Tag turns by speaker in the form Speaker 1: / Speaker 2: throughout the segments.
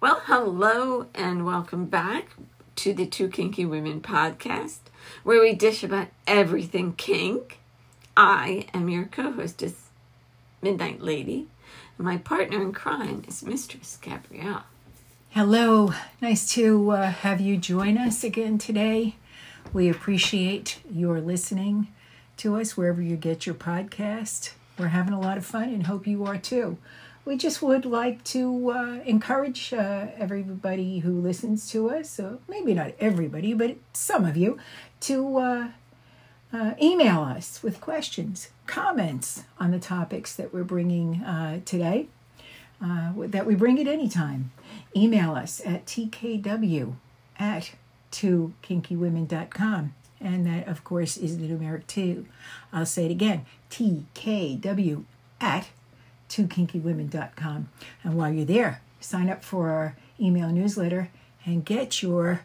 Speaker 1: Well, hello and welcome back to the Two Kinky Women podcast, where we dish about everything kink. I am your co hostess, Midnight Lady, and my partner in crime is Mistress Gabrielle.
Speaker 2: Hello, nice to uh, have you join us again today. We appreciate your listening to us wherever you get your podcast. We're having a lot of fun and hope you are too. We just would like to uh, encourage uh, everybody who listens to us, so maybe not everybody, but some of you, to uh, uh email us with questions, comments on the topics that we're bringing uh, today, uh, that we bring at any time. Email us at tkw at 2kinkywomen.com. And that, of course, is the numeric 2. I'll say it again tkw at 2kinkywomen.com. And while you're there, sign up for our email newsletter and get your,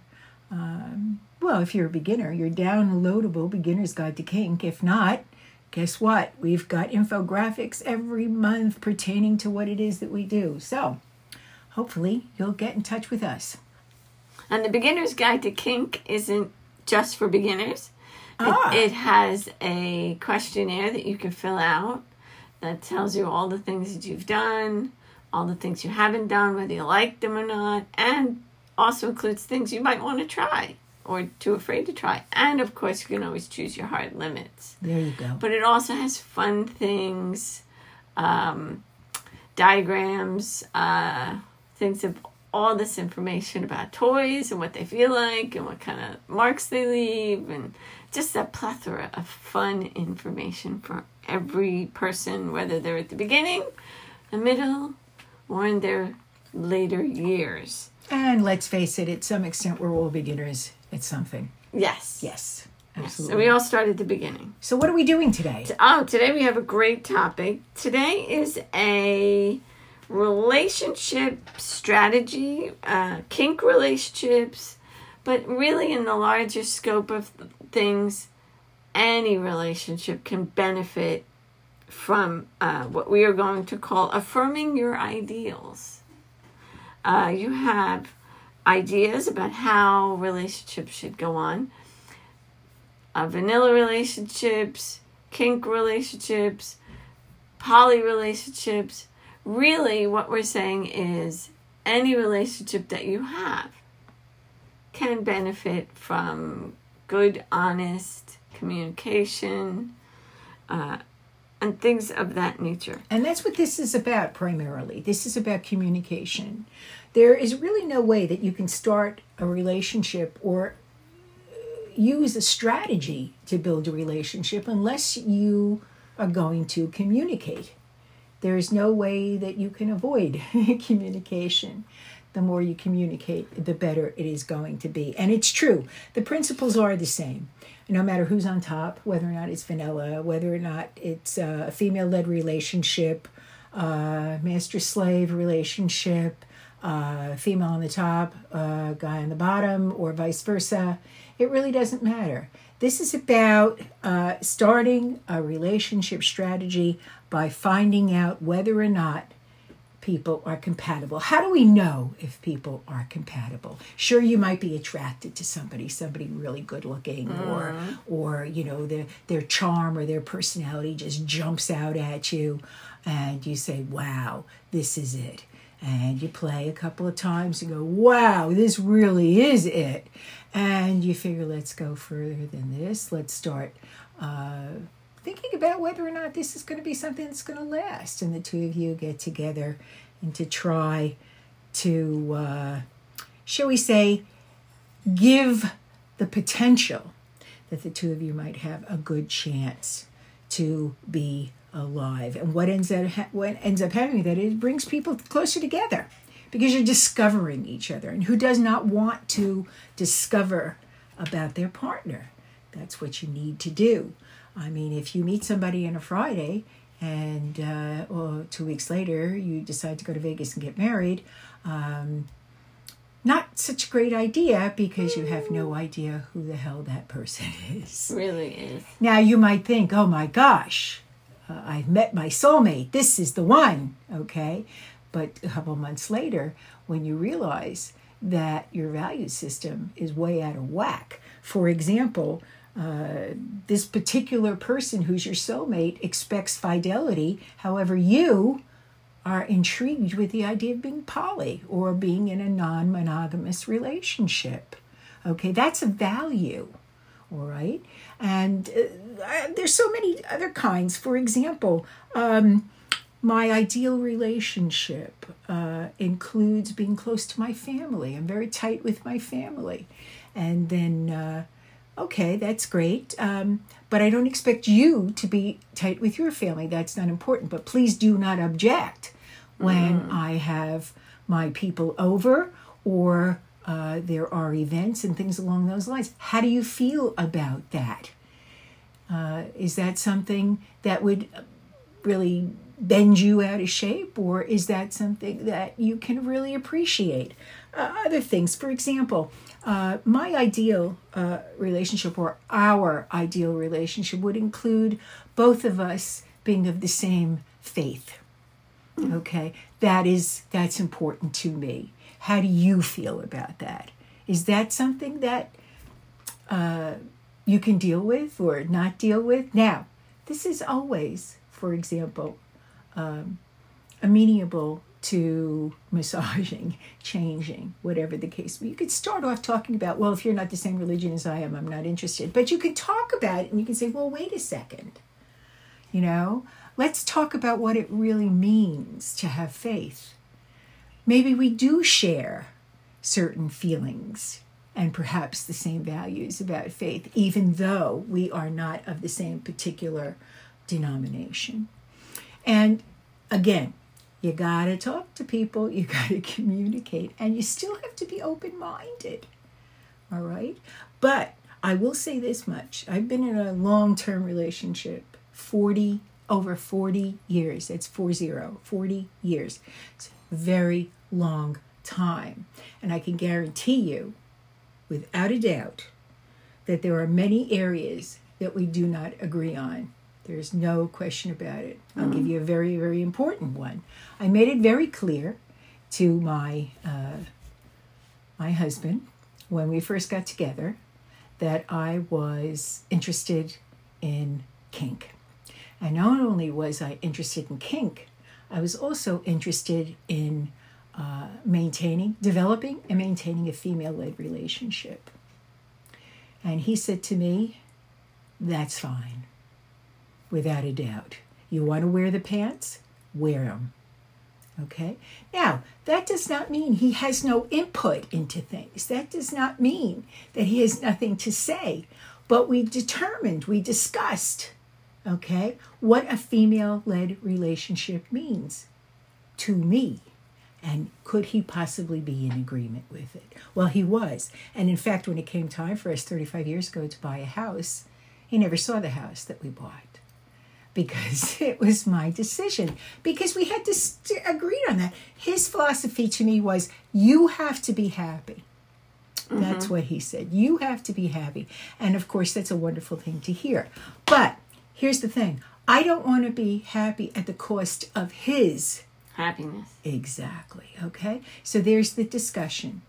Speaker 2: um, well, if you're a beginner, your downloadable beginner's guide to kink. If not, guess what? We've got infographics every month pertaining to what it is that we do. So hopefully you'll get in touch with us.
Speaker 1: And the beginner's guide to kink isn't just for beginners. Ah. It, it has a questionnaire that you can fill out that tells you all the things that you've done, all the things you haven't done, whether you like them or not, and also includes things you might want to try or too afraid to try. And of course, you can always choose your hard limits.
Speaker 2: There you go.
Speaker 1: But it also has fun things, um, diagrams, uh, things of all this information about toys and what they feel like and what kind of marks they leave and just a plethora of fun information for every person, whether they're at the beginning, the middle, or in their later years.
Speaker 2: And let's face it, at some extent, we're all beginners at something.
Speaker 1: Yes.
Speaker 2: Yes.
Speaker 1: Absolutely. So we all start at the beginning.
Speaker 2: So what are we doing today?
Speaker 1: Oh, today we have a great topic. Today is a relationship strategy, uh, kink relationships, but really in the larger scope of things, any relationship can benefit from uh, what we are going to call affirming your ideals. Uh, you have ideas about how relationships should go on. Uh, vanilla relationships, kink relationships, poly relationships, really what we're saying is any relationship that you have can benefit from good, honest communication, uh, and things of that nature.
Speaker 2: And that's what this is about primarily. This is about communication. There is really no way that you can start a relationship or uh, use a strategy to build a relationship unless you are going to communicate. There is no way that you can avoid communication. The more you communicate, the better it is going to be. And it's true. The principles are the same. No matter who's on top, whether or not it's vanilla, whether or not it's a female led relationship, uh, master slave relationship, uh, female on the top, uh, guy on the bottom, or vice versa. It really doesn't matter. This is about uh, starting a relationship strategy by finding out whether or not people are compatible. How do we know if people are compatible? Sure, you might be attracted to somebody, somebody really good looking, mm. or or you know their their charm or their personality just jumps out at you, and you say, "Wow, this is it." And you play a couple of times and go, "Wow, this really is it," and you figure, "Let's go further than this. Let's start." Uh, thinking about whether or not this is going to be something that's going to last. And the two of you get together and to try to, uh, shall we say, give the potential that the two of you might have a good chance to be alive. And what ends up ha- what ends up happening that it brings people closer together because you're discovering each other. And who does not want to discover about their partner? That's what you need to do. I mean, if you meet somebody on a Friday and uh, well, two weeks later you decide to go to Vegas and get married, um, not such a great idea because you have no idea who the hell that person is.
Speaker 1: Really is.
Speaker 2: Now you might think, oh my gosh, uh, I've met my soulmate. This is the one. Okay. But a couple months later, when you realize that your value system is way out of whack, for example, uh, this particular person who's your soulmate expects fidelity. However, you are intrigued with the idea of being poly or being in a non monogamous relationship. Okay, that's a value. All right. And uh, there's so many other kinds. For example, um, my ideal relationship uh, includes being close to my family. I'm very tight with my family. And then uh, okay, that's great. Um, but I don't expect you to be tight with your family. That's not important. But please do not object when mm. I have my people over or uh, there are events and things along those lines. How do you feel about that? Uh, is that something that would really bend you out of shape, or is that something that you can really appreciate? Uh, other things, for example, uh, my ideal uh, relationship or our ideal relationship would include both of us being of the same faith. Okay, that is that's important to me. How do you feel about that? Is that something that uh, you can deal with or not deal with? Now, this is always, for example, um, amenable to massaging, changing, whatever the case. You could start off talking about, well, if you're not the same religion as I am, I'm not interested. But you could talk about it and you can say, well, wait a second. You know, let's talk about what it really means to have faith. Maybe we do share certain feelings and perhaps the same values about faith, even though we are not of the same particular denomination. And again, you got to talk to people, you got to communicate, and you still have to be open minded. All right? But I will say this much I've been in a long term relationship 40, over 40 years. It's 40, 40 years. It's a very long time. And I can guarantee you, without a doubt, that there are many areas that we do not agree on. There's no question about it. I'll mm-hmm. give you a very, very important one. I made it very clear to my uh, my husband when we first got together that I was interested in kink. And not only was I interested in kink, I was also interested in uh, maintaining, developing, and maintaining a female led relationship. And he said to me, That's fine without a doubt. You want to wear the pants? Wear them. Okay? Now, that does not mean he has no input into things. That does not mean that he has nothing to say. But we determined, we discussed, okay, what a female led relationship means to me. And could he possibly be in agreement with it? Well, he was. And in fact, when it came time for us 35 years ago to buy a house, he never saw the house that we bought because it was my decision because we had to st- agree on that. His philosophy to me was you have to be happy. Mm-hmm. That's what he said. You have to be happy. And of course, that's a wonderful thing to hear. But here's the thing I don't want to be happy at the cost of his
Speaker 1: happiness.
Speaker 2: Exactly. Okay. So there's the discussion.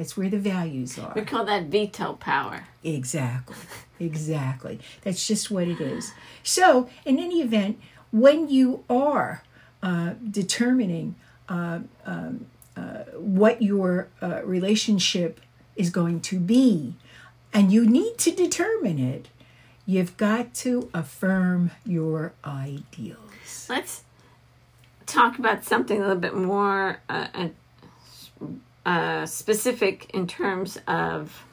Speaker 2: That's where the values are.
Speaker 1: We call that veto power.
Speaker 2: Exactly. Exactly. That's just what it is. So, in any event, when you are uh, determining uh, um, uh, what your uh, relationship is going to be, and you need to determine it, you've got to affirm your ideals.
Speaker 1: Let's talk about something a little bit more uh, specific in terms of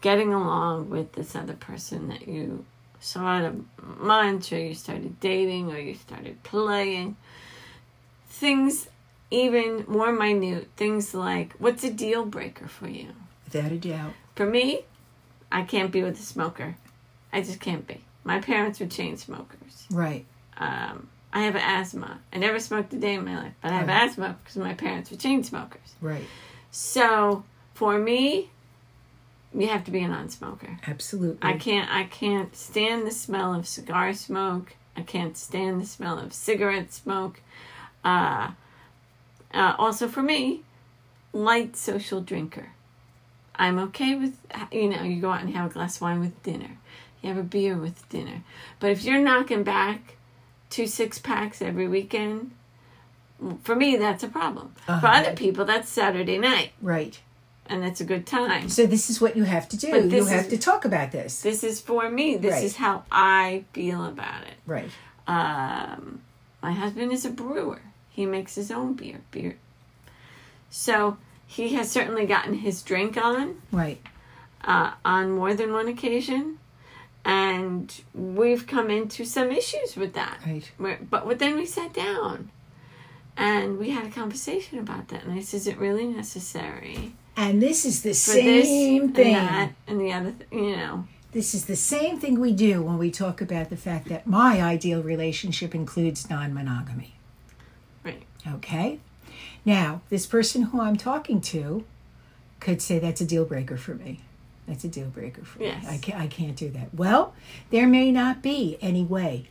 Speaker 1: getting along with this other person that you saw at a month, or you started dating, or you started playing. Things even more minute, things like what's a deal breaker for you?
Speaker 2: Without a doubt.
Speaker 1: For me, I can't be with a smoker. I just can't be. My parents were chain smokers.
Speaker 2: Right.
Speaker 1: Um, I have asthma. I never smoked a day in my life, but I have right. asthma because my parents were chain smokers.
Speaker 2: Right.
Speaker 1: So for me, you have to be a non-smoker.
Speaker 2: Absolutely.
Speaker 1: I can't. I can't stand the smell of cigar smoke. I can't stand the smell of cigarette smoke. Uh, Uh, also, for me, light social drinker. I'm okay with, you know, you go out and have a glass of wine with dinner, you have a beer with dinner. But if you're knocking back two six packs every weekend, for me, that's a problem. For
Speaker 2: Uh-huh.
Speaker 1: other people, that's Saturday night,
Speaker 2: Right.
Speaker 1: and that's a good time.
Speaker 2: So this is what you have to do. You have
Speaker 1: is-
Speaker 2: to talk about this.
Speaker 1: This is for me. This
Speaker 2: Right.
Speaker 1: is how I feel about it.
Speaker 2: Right.
Speaker 1: Um, my husband is a brewer. He makes his own beer. Beer. So he has certainly gotten his drink on
Speaker 2: Right.
Speaker 1: uh, on more than one occasion, and we've come into some issues with that.
Speaker 2: Right.
Speaker 1: Where, but then we sat down, and we had a conversation about that. And I said, "Is it really necessary
Speaker 2: And this is the same thing.
Speaker 1: and that and the other? Th- you know."
Speaker 2: This is the same thing we do when we talk about the fact that my ideal relationship includes non monogamy.
Speaker 1: Right.
Speaker 2: Okay? Now, this person who I'm talking to could say that's a deal breaker for me. That's a deal breaker for
Speaker 1: Yes.
Speaker 2: me. I can't, I can't do that. Well, there may not be any way.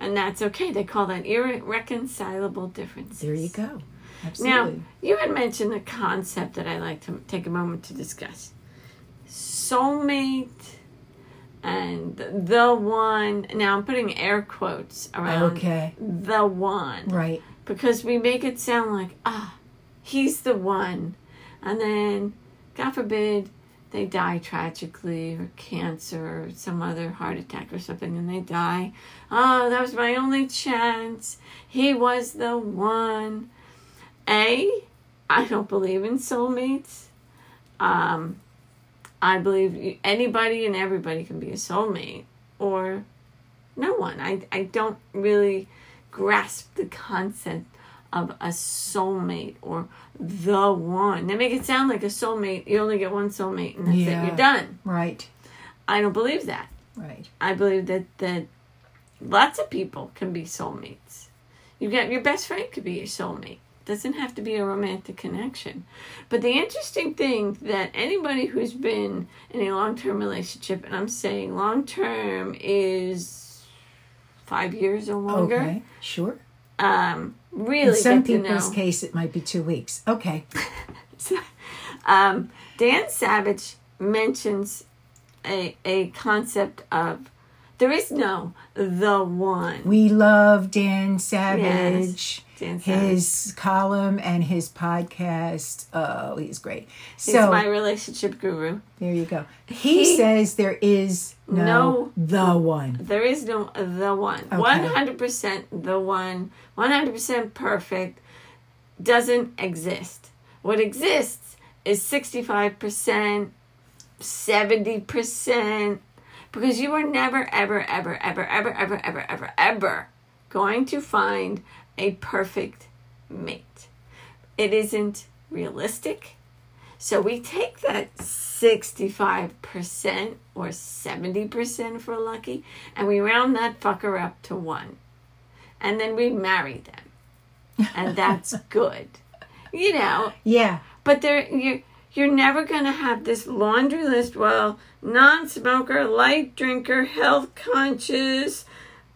Speaker 1: And that's okay. They call that irreconcilable differences.
Speaker 2: There you go. Absolutely.
Speaker 1: Now, you had mentioned a concept that I'd like to take a moment to discuss soulmate and the one. Now, I'm putting air quotes around
Speaker 2: okay.
Speaker 1: the one
Speaker 2: Right.
Speaker 1: because we make it sound like, ah, he's the one. And then, God forbid, they die tragically or cancer or some other heart attack or something and they die. Oh, that was my only chance. He was the one. A, I don't believe in soulmates. Um, I believe anybody and everybody can be a soulmate or no one. I, I don't really grasp the concept of a soulmate or the one. They make it sound like a soulmate, you only get one soulmate and that's
Speaker 2: Yeah.
Speaker 1: it, you're done.
Speaker 2: Right.
Speaker 1: I don't believe that.
Speaker 2: Right.
Speaker 1: I believe that, that lots of people can be soulmates. You get your best friend could be your soulmate. Doesn't have to be a romantic connection. But the interesting thing that anybody who's been in a long term relationship, and I'm saying long term is five years or longer,
Speaker 2: Okay. Sure.
Speaker 1: um,
Speaker 2: In
Speaker 1: really
Speaker 2: some
Speaker 1: get to
Speaker 2: people's
Speaker 1: know.
Speaker 2: case, it might be two weeks. Okay.
Speaker 1: um, Dan Savage mentions a, a concept of there is no the one.
Speaker 2: We love Dan Savage.
Speaker 1: Dan Savage.
Speaker 2: His column and his podcast. Uh, oh, he's great.
Speaker 1: He's
Speaker 2: So
Speaker 1: my relationship guru.
Speaker 2: there you go. He,
Speaker 1: He-
Speaker 2: says there is no,
Speaker 1: No.
Speaker 2: the one.
Speaker 1: There is no uh, the one. One hundred percent the one. One hundred percent perfect doesn't exist. What exists is sixty five percent, seventy percent, because you are never, ever, ever, ever, ever, ever, ever, ever, ever going to find a perfect mate. It isn't realistic. So we take that 65% or 70% for lucky, and we round that fucker up to one. And then we marry them. And that's good. You know,
Speaker 2: Yeah.
Speaker 1: but there you you're never going to have this laundry list. Well, non-smoker, light drinker, health conscious,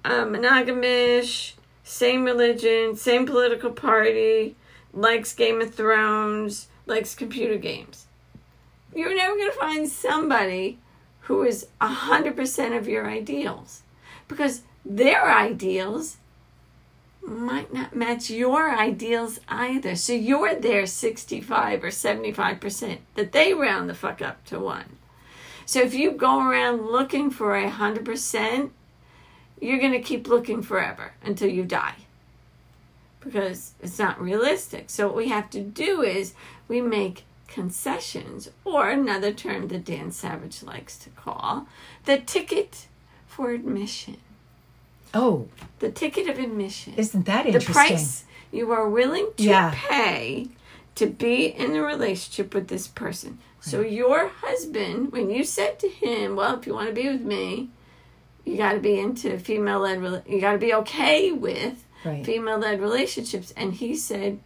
Speaker 1: uh, monogamish, same religion, same political party, likes Game of Thrones, likes computer games. You're never going to find somebody who is a hundred percent of your ideals, because their ideals might not match your ideals either. So you're there 65 or 75% that they round the fuck up to one. So if you go around looking for a 100%, you're going to keep looking forever until you die because it's not realistic. So what we have to do is we make concessions, or another term that Dan Savage likes to call the ticket for admission.
Speaker 2: Oh,
Speaker 1: The ticket of admission
Speaker 2: isn't that interesting?
Speaker 1: the price you are willing to
Speaker 2: Yeah.
Speaker 1: pay to be in a relationship with this person. So your husband, when you said to him, "Well, if you want to be with me, you got to be into female-led. You got to be okay with
Speaker 2: Right.
Speaker 1: female-led relationships," and he said,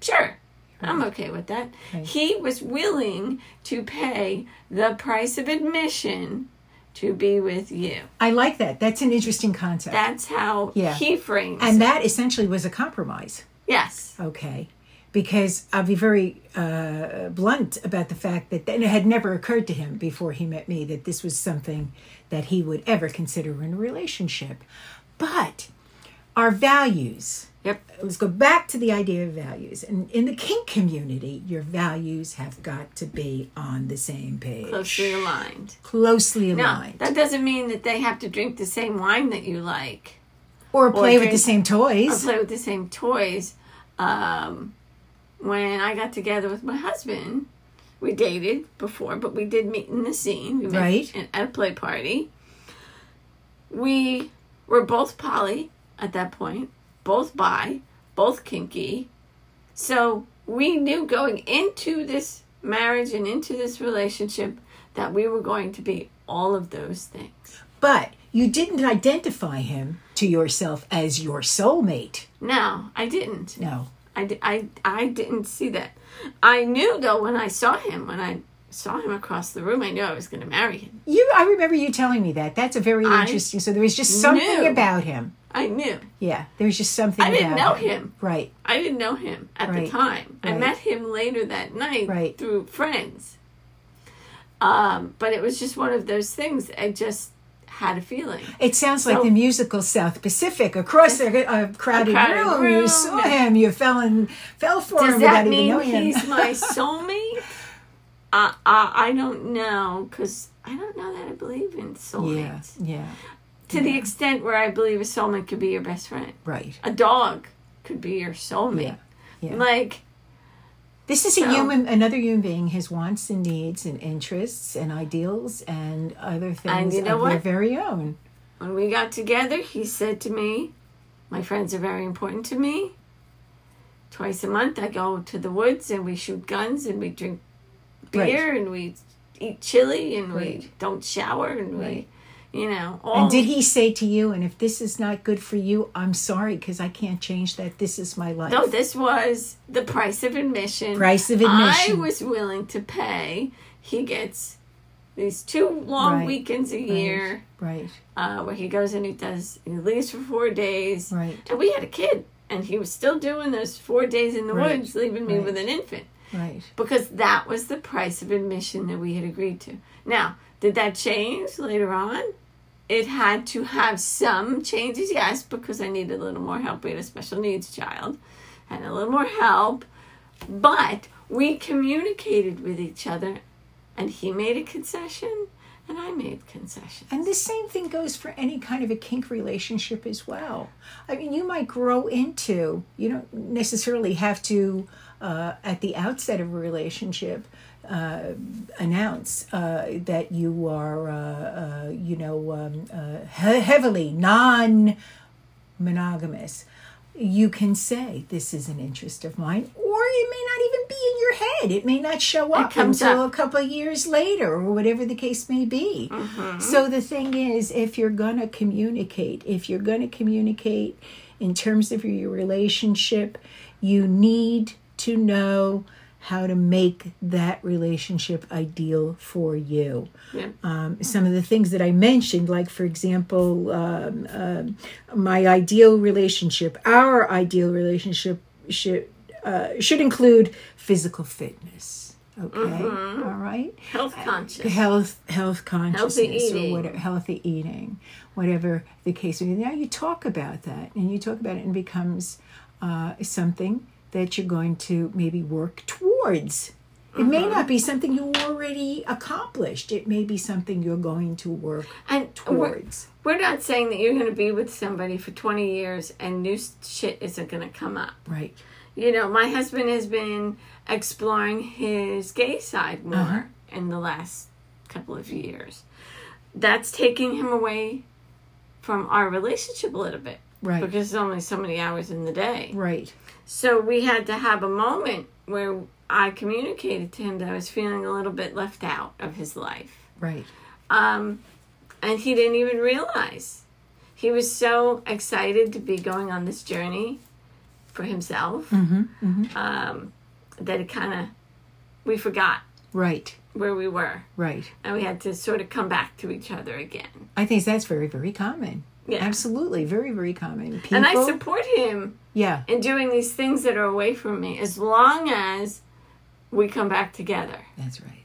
Speaker 1: "Sure." I'm okay with that.
Speaker 2: Right.
Speaker 1: He was willing to pay the price of admission to be with you.
Speaker 2: I like that. That's an interesting concept.
Speaker 1: That's how
Speaker 2: Yeah.
Speaker 1: he frames
Speaker 2: and
Speaker 1: it.
Speaker 2: that essentially was a compromise.
Speaker 1: Yes.
Speaker 2: Okay. because I'll be very uh, blunt about the fact that it had never occurred to him before he met me that this was something that he would ever consider in a relationship. But our values.
Speaker 1: Yep.
Speaker 2: Let's go back to the idea of values. And in the kink community, your values have got to be on the same page.
Speaker 1: Closely aligned.
Speaker 2: Closely aligned.
Speaker 1: that doesn't mean that they have to drink the same wine that you like
Speaker 2: or play with
Speaker 1: drink-
Speaker 2: the same
Speaker 1: or
Speaker 2: toys.
Speaker 1: play with the same toys. Um, when I got together with my husband, we dated before, but we did meet in the scene. We met
Speaker 2: Right.
Speaker 1: in- at a play party. We were both poly at that point, both bi, both kinky. So we knew going into this marriage and into this relationship that we were going to be all of those things.
Speaker 2: But you didn't identify him to yourself as your soulmate.
Speaker 1: No, I didn't.
Speaker 2: No.
Speaker 1: I, di- I, I didn't see that. I knew though when I saw him, when I saw him across the room, I knew I was going to marry him.
Speaker 2: You I remember you telling me that. That's a very
Speaker 1: I
Speaker 2: interesting. So there was just something
Speaker 1: knew.
Speaker 2: about him.
Speaker 1: I knew.
Speaker 2: Yeah, there was just something
Speaker 1: I didn't know him.
Speaker 2: Right.
Speaker 1: I didn't know him at
Speaker 2: Right.
Speaker 1: the time. I met him later that night
Speaker 2: Right.
Speaker 1: through friends. Um, but it was just one of those things. I just had a feeling.
Speaker 2: It sounds like
Speaker 1: So-
Speaker 2: the musical South Pacific. Across a, a crowded,
Speaker 1: crowded
Speaker 2: room,
Speaker 1: room.
Speaker 2: you saw him. You fell in, fell for him
Speaker 1: Does
Speaker 2: without
Speaker 1: that
Speaker 2: even
Speaker 1: mean
Speaker 2: knowing him.
Speaker 1: he's my soulmate? I, uh, I don't know because I don't know that I believe in
Speaker 2: yeah,
Speaker 1: soulmates.
Speaker 2: yeah, yeah.
Speaker 1: To the extent where I believe a soulmate could be your best friend.
Speaker 2: right.
Speaker 1: A dog could be your soulmate.
Speaker 2: Yeah, yeah.
Speaker 1: Like,
Speaker 2: This is a human, another human being. His wants and needs and interests and ideals and other things
Speaker 1: you know
Speaker 2: of their very own.
Speaker 1: when we got together, he said to me, My friends are very important to me. Twice a month, I go to the woods and we shoot guns and we drink beer and we eat chili and
Speaker 2: Right.
Speaker 1: we don't shower and
Speaker 2: Right.
Speaker 1: we, you know, all.
Speaker 2: And did he say to you, and if this is not good for you, I'm sorry because I can't change that. This is my life.
Speaker 1: No, this was the price of admission.
Speaker 2: Price of admission.
Speaker 1: I was willing to pay. He gets these two long
Speaker 2: Right,
Speaker 1: weekends a year
Speaker 2: right,
Speaker 1: uh, where he goes and he does, he leaves for four days.
Speaker 2: right,
Speaker 1: And we had a kid, and he was still doing those four days in the
Speaker 2: Right,
Speaker 1: woods, leaving me
Speaker 2: right.
Speaker 1: with an infant.
Speaker 2: right.
Speaker 1: Because that was the price of admission that we had agreed to. Now, did that change later on? It had to have some changes, yes, because I needed a little more help. We had a special needs child and a little more help. But we communicated with each other, and he made a concession, and I made concessions.
Speaker 2: And the same thing goes for any kind of a kink relationship as well. I mean, you might grow into, you don't necessarily have to, uh, at the outset of a relationship, uh, announce uh, that you are, uh, uh, you know, um, uh, he- heavily non monogamous. You can say, This is an interest of mine, or it may not even be in your head. It may not show up until
Speaker 1: up.
Speaker 2: a couple of years later, or whatever the case may be. So the thing is, if you're going to communicate, if you're going to communicate in terms of your relationship, you need to know how to make that relationship ideal for you.
Speaker 1: Yeah.
Speaker 2: Um, some of the things that I mentioned, like for example, um, um, my ideal relationship, our ideal relationship should uh, should include physical fitness. Okay, all right
Speaker 1: Health conscious.
Speaker 2: health health consciousness
Speaker 1: eating.
Speaker 2: or whatever healthy eating whatever the case may be now you talk about that and you talk about it and it becomes uh, something that you're going to maybe work towards it may
Speaker 1: Mm-hmm.
Speaker 2: not be something you already accomplished it may be something you're going to work
Speaker 1: And we're,
Speaker 2: towards
Speaker 1: we're not saying that you're going to be with somebody for 20 years and new shit isn't going to come up.
Speaker 2: right
Speaker 1: You know, my husband has been exploring his gay side more
Speaker 2: Uh-huh.
Speaker 1: in the last couple of years. That's taking him away from our relationship a little bit.
Speaker 2: Right.
Speaker 1: Because there's only so many hours in the day.
Speaker 2: right
Speaker 1: So we had to have a moment where I communicated to him that I was feeling a little bit left out of his life.
Speaker 2: right
Speaker 1: Um, and he didn't even realize. He was so excited to be going on this journey for himself Um, that it kind of, we forgot
Speaker 2: right
Speaker 1: where we were.
Speaker 2: right
Speaker 1: And we had to sort of come back to each other again.
Speaker 2: i think that's very very common
Speaker 1: Yeah.
Speaker 2: Absolutely. Very, very common. People,
Speaker 1: And I support him
Speaker 2: yeah,
Speaker 1: in doing these things that are away from me as long as we come back together.
Speaker 2: that's right.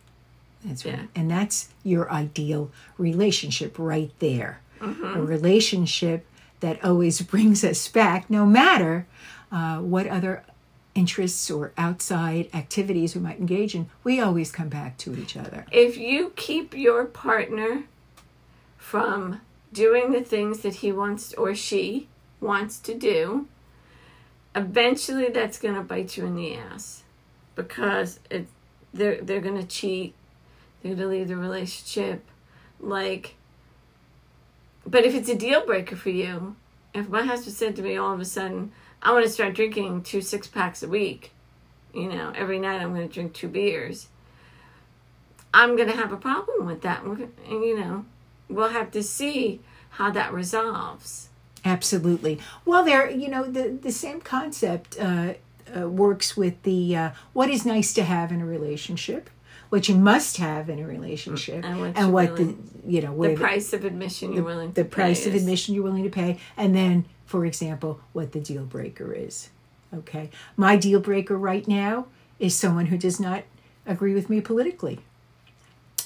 Speaker 2: That's right.
Speaker 1: Yeah.
Speaker 2: And that's your ideal relationship right there.
Speaker 1: Mm-hmm.
Speaker 2: A relationship that always brings us back, no matter uh, what other interests or outside activities we might engage in, we always come back to each other.
Speaker 1: If you keep your partner from doing the things that he wants or she wants to do, eventually that's going to bite you in the ass because it they're they're going to cheat, they're going to leave the relationship like but if it's a deal breaker for you, if my husband said to me all of a sudden, I want to start drinking two six packs a week, you know, every night I'm going to drink two beers, I'm going to have a problem with that. And, you know, we'll have to see how that resolves.
Speaker 2: Absolutely. Well, there, you know, the the same concept uh, uh, works with the uh, what is nice to have in a relationship, what you must have in a relationship,
Speaker 1: And what
Speaker 2: and what
Speaker 1: really-
Speaker 2: the you know
Speaker 1: The price of admission you're willing
Speaker 2: the price of
Speaker 1: is-
Speaker 2: admission you're willing to pay, and then, for example, what the deal breaker is. Okay, my deal breaker right now is someone who does not agree with me politically.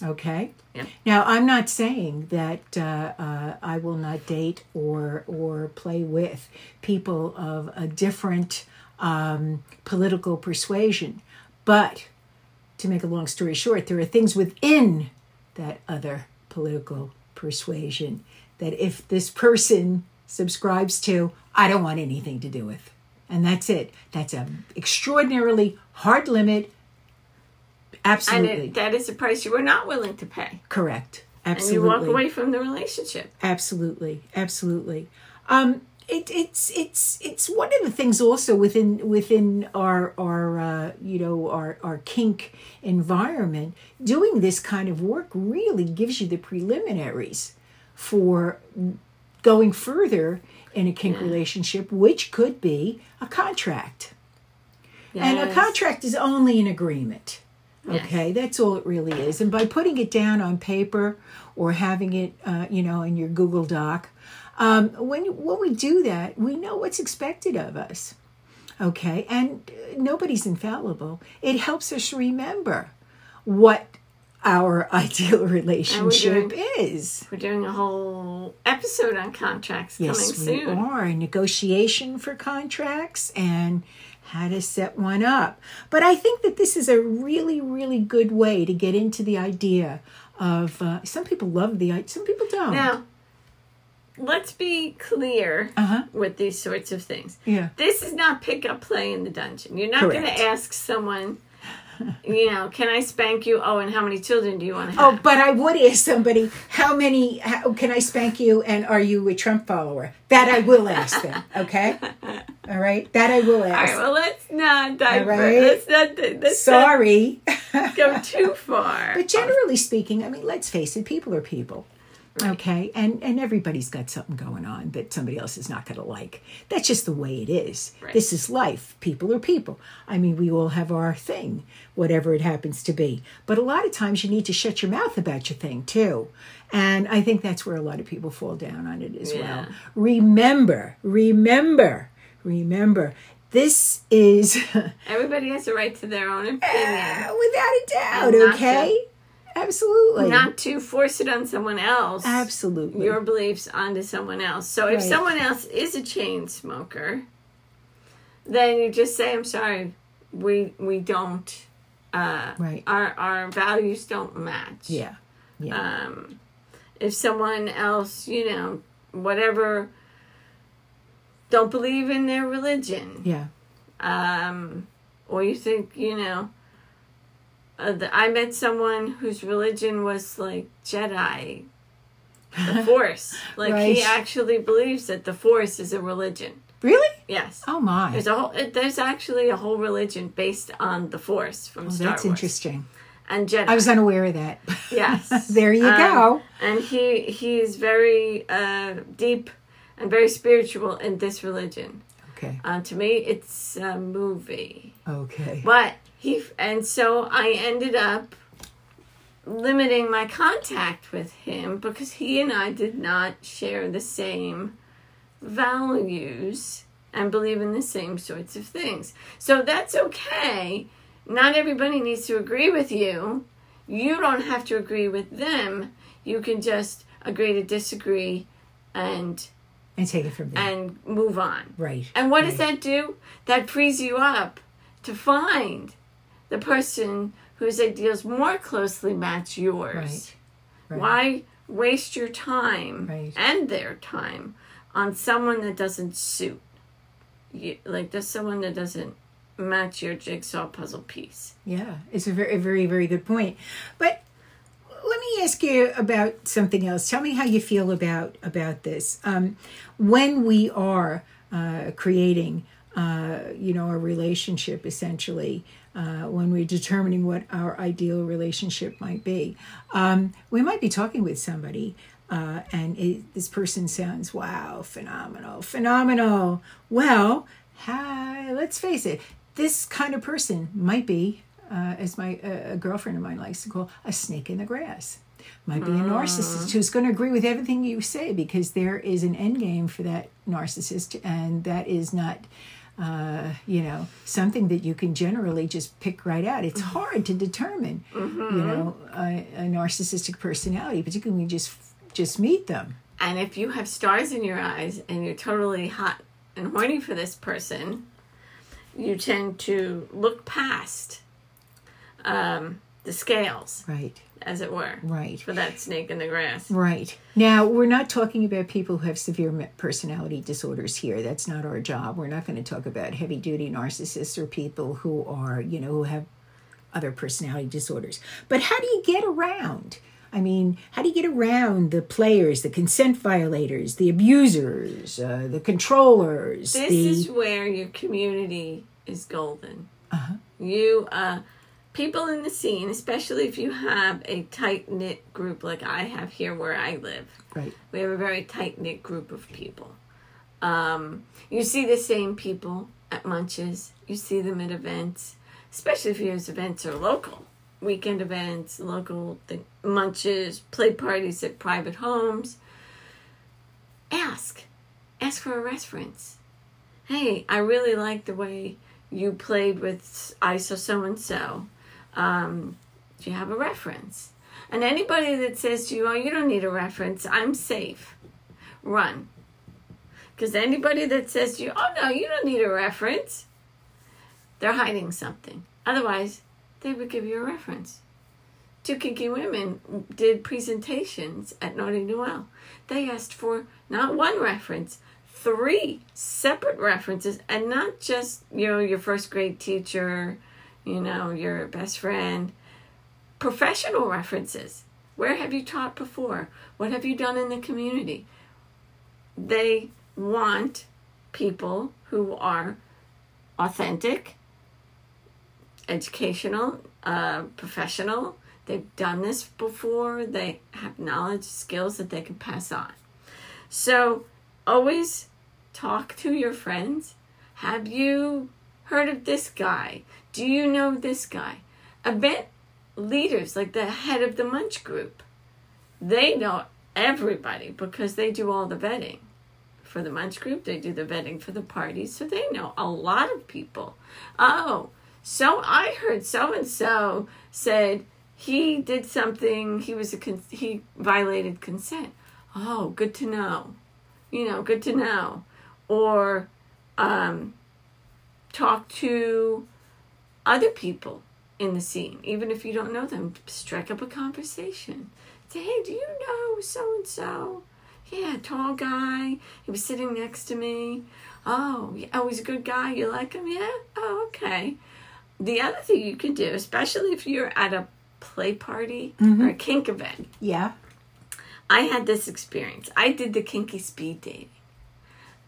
Speaker 2: Okay.
Speaker 1: Yeah.
Speaker 2: Now I'm not saying that uh, uh, I will not date or or play with people of a different um, political persuasion, but to make a long story short, there are things within that other political persuasion that if this person subscribes to, I don't want anything to do with. And that's it. That's an extraordinarily hard limit.
Speaker 1: And
Speaker 2: Absolutely.
Speaker 1: it, that is a price you are not willing to pay.
Speaker 2: Correct.
Speaker 1: And
Speaker 2: Absolutely.
Speaker 1: you walk away from the relationship.
Speaker 2: Absolutely, absolutely. Um, it, it's it's it's one of the things also within within our our uh, you know our our kink environment. Doing this kind of work really gives you the preliminaries for going further in a kink relationship, which could be a contract. And a contract is only an agreement.
Speaker 1: Yes.
Speaker 2: Okay, that's all it really is. And by putting it down on paper or having it, uh, you know, in your Google Doc, um, when when we do that, we know what's expected of us. Okay, and uh, nobody's infallible. It helps us remember what our ideal relationship
Speaker 1: doing-
Speaker 2: is.
Speaker 1: We're doing a whole episode on contracts
Speaker 2: Yes,
Speaker 1: coming
Speaker 2: we
Speaker 1: soon.
Speaker 2: are. Negotiation for contracts and how to set one up. But I think that this is a really, really good way to get into the idea of. Uh, some people love the idea, some people don't.
Speaker 1: Now, let's be clear
Speaker 2: Uh-huh.
Speaker 1: with these sorts of things.
Speaker 2: Yeah.
Speaker 1: This is not pick up play in the dungeon. You're not going to ask someone, you know, can I spank you? Oh, and how many children do you want to
Speaker 2: Oh, but I would ask somebody, how many, how, can I spank you and are you a Trump follower? That I will ask them, okay? All right? That I will
Speaker 1: All right,
Speaker 2: ask.
Speaker 1: well, let's not divert.
Speaker 2: right.
Speaker 1: Let's not, let's
Speaker 2: Sorry.
Speaker 1: not go too far.
Speaker 2: But generally speaking, I mean, let's face it, people are people. Okay, and and everybody's got something going on that somebody else is not going to like. That's just the way it is.
Speaker 1: Right.
Speaker 2: This is life. People are people. I mean, we all have our thing, whatever it happens to be. But a lot of times you need to shut your mouth about your thing too. And I think that's where a lot of people fall down on it as
Speaker 1: Yeah.
Speaker 2: well. Remember, remember, remember. This is
Speaker 1: Everybody has a right to their own opinion.
Speaker 2: Eh, without a doubt, okay? Absolutely.
Speaker 1: Not to force it on someone else.
Speaker 2: Absolutely.
Speaker 1: Your beliefs onto someone else. So if
Speaker 2: Right.
Speaker 1: someone else is a chain smoker, then you just say, "I'm sorry, we we don't. Uh,
Speaker 2: Right.
Speaker 1: Our our values don't match.
Speaker 2: yeah. Yeah.
Speaker 1: Um, if someone else, you know, whatever, don't believe in their religion,
Speaker 2: yeah.
Speaker 1: um, or you think, you know, uh, the, I met someone whose religion was like Jedi, the Force. Like he actually believes that the Force is a religion.
Speaker 2: Really?
Speaker 1: Yes.
Speaker 2: Oh my.
Speaker 1: There's a whole. it- There's actually a whole religion based on the Force from
Speaker 2: Oh,
Speaker 1: Star
Speaker 2: that's
Speaker 1: Wars That's
Speaker 2: interesting.
Speaker 1: and Jedi.
Speaker 2: I was unaware of that.
Speaker 1: Yes.
Speaker 2: there you
Speaker 1: Um,
Speaker 2: go.
Speaker 1: And he he's very uh, deep and very spiritual in this religion.
Speaker 2: Okay.
Speaker 1: Uh, to me, it's a movie.
Speaker 2: Okay.
Speaker 1: But he and so I ended up limiting my contact with him because he and I did not share the same values and believe in the same sorts of things. So that's okay. Not everybody needs to agree with you. You don't have to agree with them. You can just agree to disagree and
Speaker 2: and take it from there.
Speaker 1: and move on.
Speaker 2: right.
Speaker 1: And what does that do? That frees you up to find the person whose ideals more closely match yours.
Speaker 2: Right. Right.
Speaker 1: Why waste your time
Speaker 2: Right.
Speaker 1: and their time on someone that doesn't suit you? Like, there's someone that doesn't match your jigsaw puzzle piece.
Speaker 2: Yeah, it's a very, a very, very good point. But let me ask you about something else. Tell me how you feel about about this. Um, when we are uh, creating, uh, you know, a relationship, essentially, uh, when we're determining what our ideal relationship might be, um, we might be talking with somebody. Uh, and it, this person sounds wow, phenomenal, phenomenal. Well, hi, let's face it, this kind of person might be uh, as my uh, a girlfriend of mine likes to call a snake in the grass. Might be a narcissist who's going to agree with everything you say because there is an end game for that narcissist, and that is not, uh, you know, something that you can generally just pick right out. It's hard to determine, you know, a, a narcissistic personality, particularly when you just just meet them.
Speaker 1: And if you have stars in your eyes and you're totally hot and horny for this person, you tend to look past um, the scales,
Speaker 2: Right,
Speaker 1: as it were,
Speaker 2: right.
Speaker 1: for that snake in the grass.
Speaker 2: Right. Now, we're not talking about people who have severe personality disorders here. That's not our job. We're not going to talk about heavy duty narcissists or people who are, you know, who have other personality disorders. But how do you get around? I mean, how do you get around the players, the consent violators, the abusers, uh, the controllers?
Speaker 1: This
Speaker 2: the...
Speaker 1: is where your community is golden. Uh-huh. You, uh, people in the scene, especially if you have a tight knit group like I have here where I live,
Speaker 2: Right.
Speaker 1: we have a very tight knit group of people. Um, you see the same people at munches. You see them at events, especially if your events are local. Weekend events, local th- munches, play parties at private homes. Ask. Ask for a reference. Hey, I really like the way you played with I saw so and so. Um, Do you have a reference? And anybody that says to you, oh, you don't need a reference, I'm safe, run. Because anybody that says to you, oh, no, you don't need a reference, they're hiding something. Otherwise, they would give you a reference. Two kinky women did presentations at Naughty Noel. They asked for not one reference, three separate references, and not just, you know, your first grade teacher, you know, your best friend. Professional references. Where have you taught before? What have you done in the community? They want people who are authentic, educational, uh, professional. They've done this before. They have knowledge, skills that they can pass on. So always talk to your friends. Have you heard of this guy? Do you know this guy? Event leaders, like the head of the Munch group, they know everybody because they do all the vetting. For the Munch group, they do the vetting for the parties, so they know a lot of people. Oh, so I heard so and so said he did something, he was a con- he violated consent. Oh, good to know. You know, good to know. Or um, talk to other people in the scene, even if you don't know them. Strike up a conversation. Say, hey, do you know so and so? Yeah, tall guy. He was sitting next to me. Oh, yeah, oh, he's a good guy. You like him? Yeah. Oh, okay. The other thing you can do, especially if you're at a play party mm-hmm. or a kink event,
Speaker 2: Yeah.
Speaker 1: I had this experience. I did the kinky speed dating.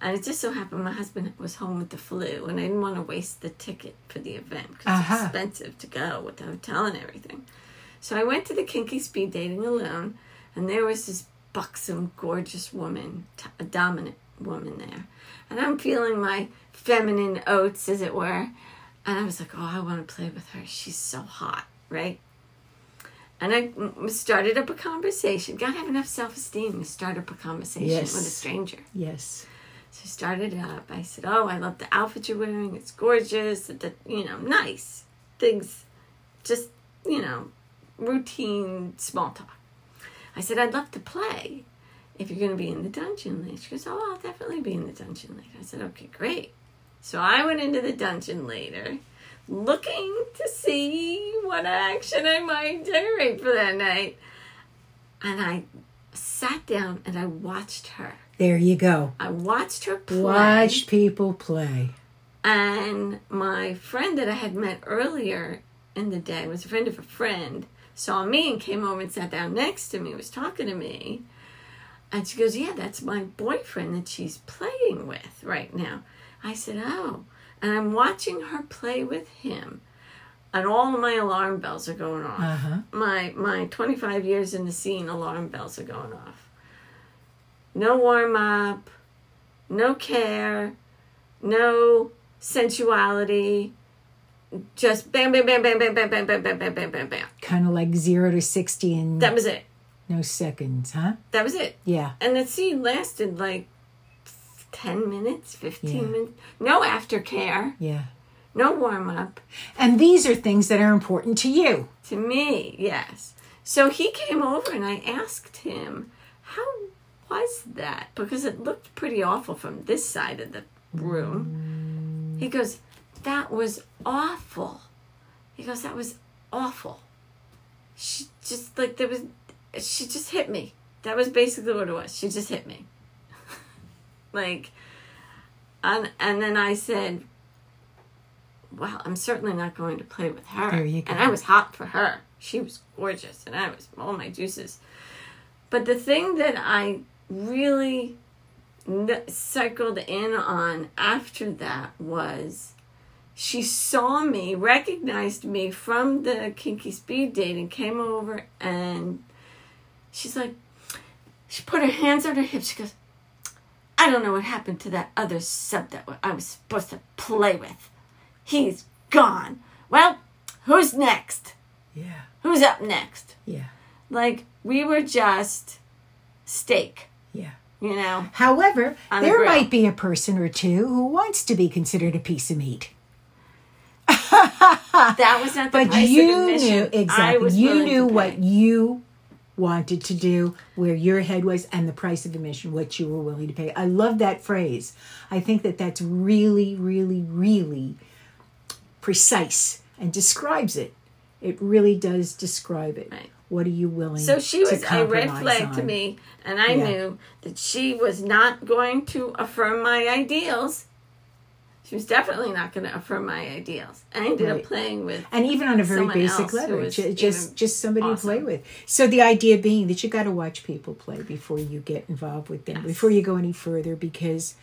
Speaker 1: And it just so happened my husband was home with the flu, and I didn't want to waste the ticket for the event because
Speaker 2: Uh-huh.
Speaker 1: it's expensive to go with the hotel and everything. So I went to the kinky speed dating alone, and there was this buxom, gorgeous woman, t- a dominant woman there. And I'm feeling my feminine oats, as it were. And I was like, oh, I want to play with her. She's so hot, right? And I started up a conversation. Gotta have enough self esteem to start up a conversation
Speaker 2: Yes.
Speaker 1: with a stranger.
Speaker 2: Yes.
Speaker 1: So I started up. I said, "Oh, I love the outfit you're wearing. It's gorgeous. The, you know, nice things. Just you know, routine small talk." I said, "I'd love to play if you're going to be in the dungeon later." She goes, "Oh, I'll definitely be in the dungeon later." I said, "Okay, great." So I went into the dungeon later, looking to see what action I might generate for that night, and I sat down and I watched her.
Speaker 2: There you go.
Speaker 1: I watched her play.
Speaker 2: Watch people play.
Speaker 1: And my friend that I had met earlier in the day was a friend of a friend, saw me and came over and sat down next to me, was talking to me. And she goes, Yeah, that's my boyfriend that she's playing with right now. I said, Oh. And I'm watching her play with him. And all of my alarm bells are going off.
Speaker 2: Uh huh.
Speaker 1: My my 25 years in the scene alarm bells are going off. No warm up, no care, no sensuality. Just bam, bam, bam, bam, bam, bam, bam, bam, bam, bam, bam, bam, bam.
Speaker 2: Kind of like zero to 60 in
Speaker 1: That was it.
Speaker 2: no seconds, huh?
Speaker 1: That was it.
Speaker 2: Yeah.
Speaker 1: And the scene lasted like 10 minutes, 15
Speaker 2: Yeah.
Speaker 1: minutes. No aftercare,
Speaker 2: Yeah.
Speaker 1: no warm up.
Speaker 2: And these are things that are important to you.
Speaker 1: To me, yes. So he came over and I asked him, How was that? Because it looked pretty awful from this side of the room. He goes, That was awful. He goes, That was awful. She just, like, there was, she just hit me. That was basically what it was. She just hit me. like, and, and then I said, well, I'm certainly not going to play with her.
Speaker 2: There you go.
Speaker 1: And I was hot for her. She was gorgeous, and I was all my juices. But the thing that I really n- cycled in on after that was she saw me, recognized me from the kinky speed date, and came over and she's like, she put her hands on her hips. She goes, I don't know what happened to that other sub that I was supposed to play with. He's gone. Well, who's next?
Speaker 2: Yeah.
Speaker 1: Who's up next?
Speaker 2: Yeah.
Speaker 1: Like, we were just steak,
Speaker 2: Yeah.
Speaker 1: you know?
Speaker 2: However,
Speaker 1: the
Speaker 2: there might be a person or two who wants to be considered a piece of meat.
Speaker 1: That was not the
Speaker 2: But you knew
Speaker 1: I
Speaker 2: exactly. You knew what you wanted to do, where your head was, and the price of admission, what you were willing to pay. I love that phrase. I think that that's really, really, really precise and describes it. It really does describe it.
Speaker 1: Right.
Speaker 2: What are you willing?
Speaker 1: So she was a red flag to me, and I
Speaker 2: Yeah.
Speaker 1: knew that she was not going to affirm my ideals. She was definitely not going to affirm my ideals. I ended
Speaker 2: Right.
Speaker 1: up playing with
Speaker 2: and even on a very basic level, just just somebody to play with. So the idea being that you got to watch people play before you get involved with them,
Speaker 1: Yes.
Speaker 2: before you go any further, because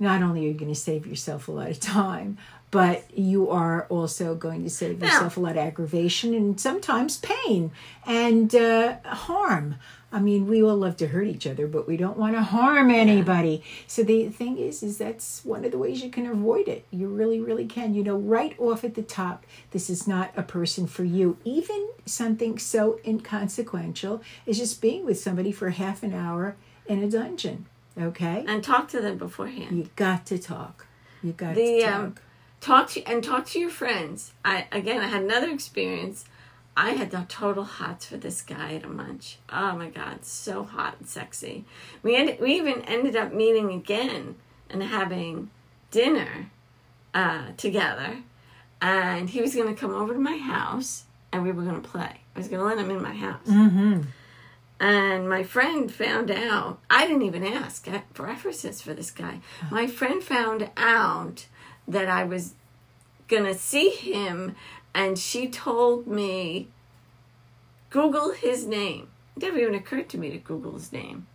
Speaker 2: not only are you going to save yourself a lot of time, but you are also going to save yourself a lot of aggravation and sometimes pain and uh, harm. I mean, we all love to hurt each other, but we don't want to harm anybody. So the thing is, is that's one of the ways you can avoid it. You really, really can. You know, right off at the top, this is not a person for you. Even something so inconsequential as just being with somebody for half an hour in a dungeon. Okay,
Speaker 1: and talk to them beforehand.
Speaker 2: you got to talk. You got
Speaker 1: the
Speaker 2: to talk.
Speaker 1: um, talk to and talk to your friends. I again, I had another experience. I had the total hots for this guy at a munch. Oh my god, so hot and sexy. We ended, we even ended up meeting again and having dinner uh, together. And he was going to come over to my house, and we were going to play. I was going to let him in my house.
Speaker 2: mm-hmm.
Speaker 1: And my friend found out, I didn't even ask for references for this guy. My friend found out that I was going to see him, and she told me, Google his name. It never even occurred to me to Google his name.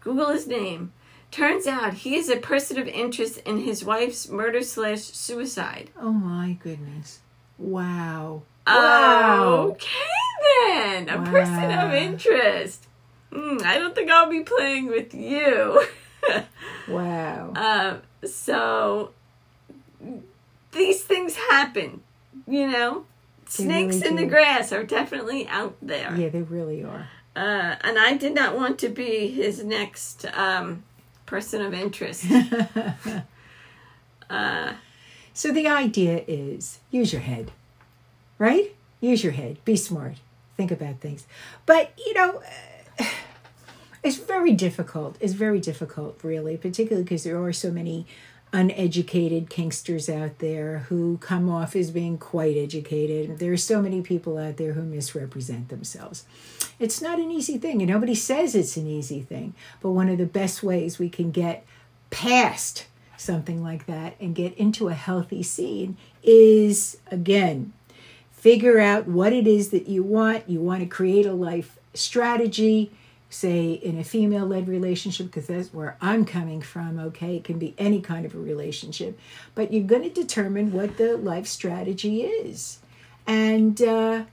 Speaker 1: Google his name. Turns out he is a person of interest in his wife's murder slash suicide.
Speaker 2: Oh my goodness! Wow! Wow!
Speaker 1: Okay then, a person of interest. Hmm, I don't think I'll be playing with you.
Speaker 2: Wow!
Speaker 1: um, so these things happen, you know. snakes
Speaker 2: really
Speaker 1: in the grass are definitely out there.
Speaker 2: Yeah, they really are.
Speaker 1: Uh, and I did not want to be his next um, person of interest.
Speaker 2: So the idea is use your head, right? Use your head. Be smart. Think about things. But, you know, uh, it's very difficult. It's very difficult, really, particularly because there are so many uneducated kinksters out there who come off as being quite educated. There are so many people out there who misrepresent themselves. It's not an easy thing, and nobody says it's an easy thing. But one of the best ways we can get past something like that and get into a healthy scene is, again, figure out what it is that you want. You want to create a life strategy, say in a female led relationship, because that's where I'm coming from, okay? It can be any kind of a relationship, but you're going to determine what the life strategy is. And uh,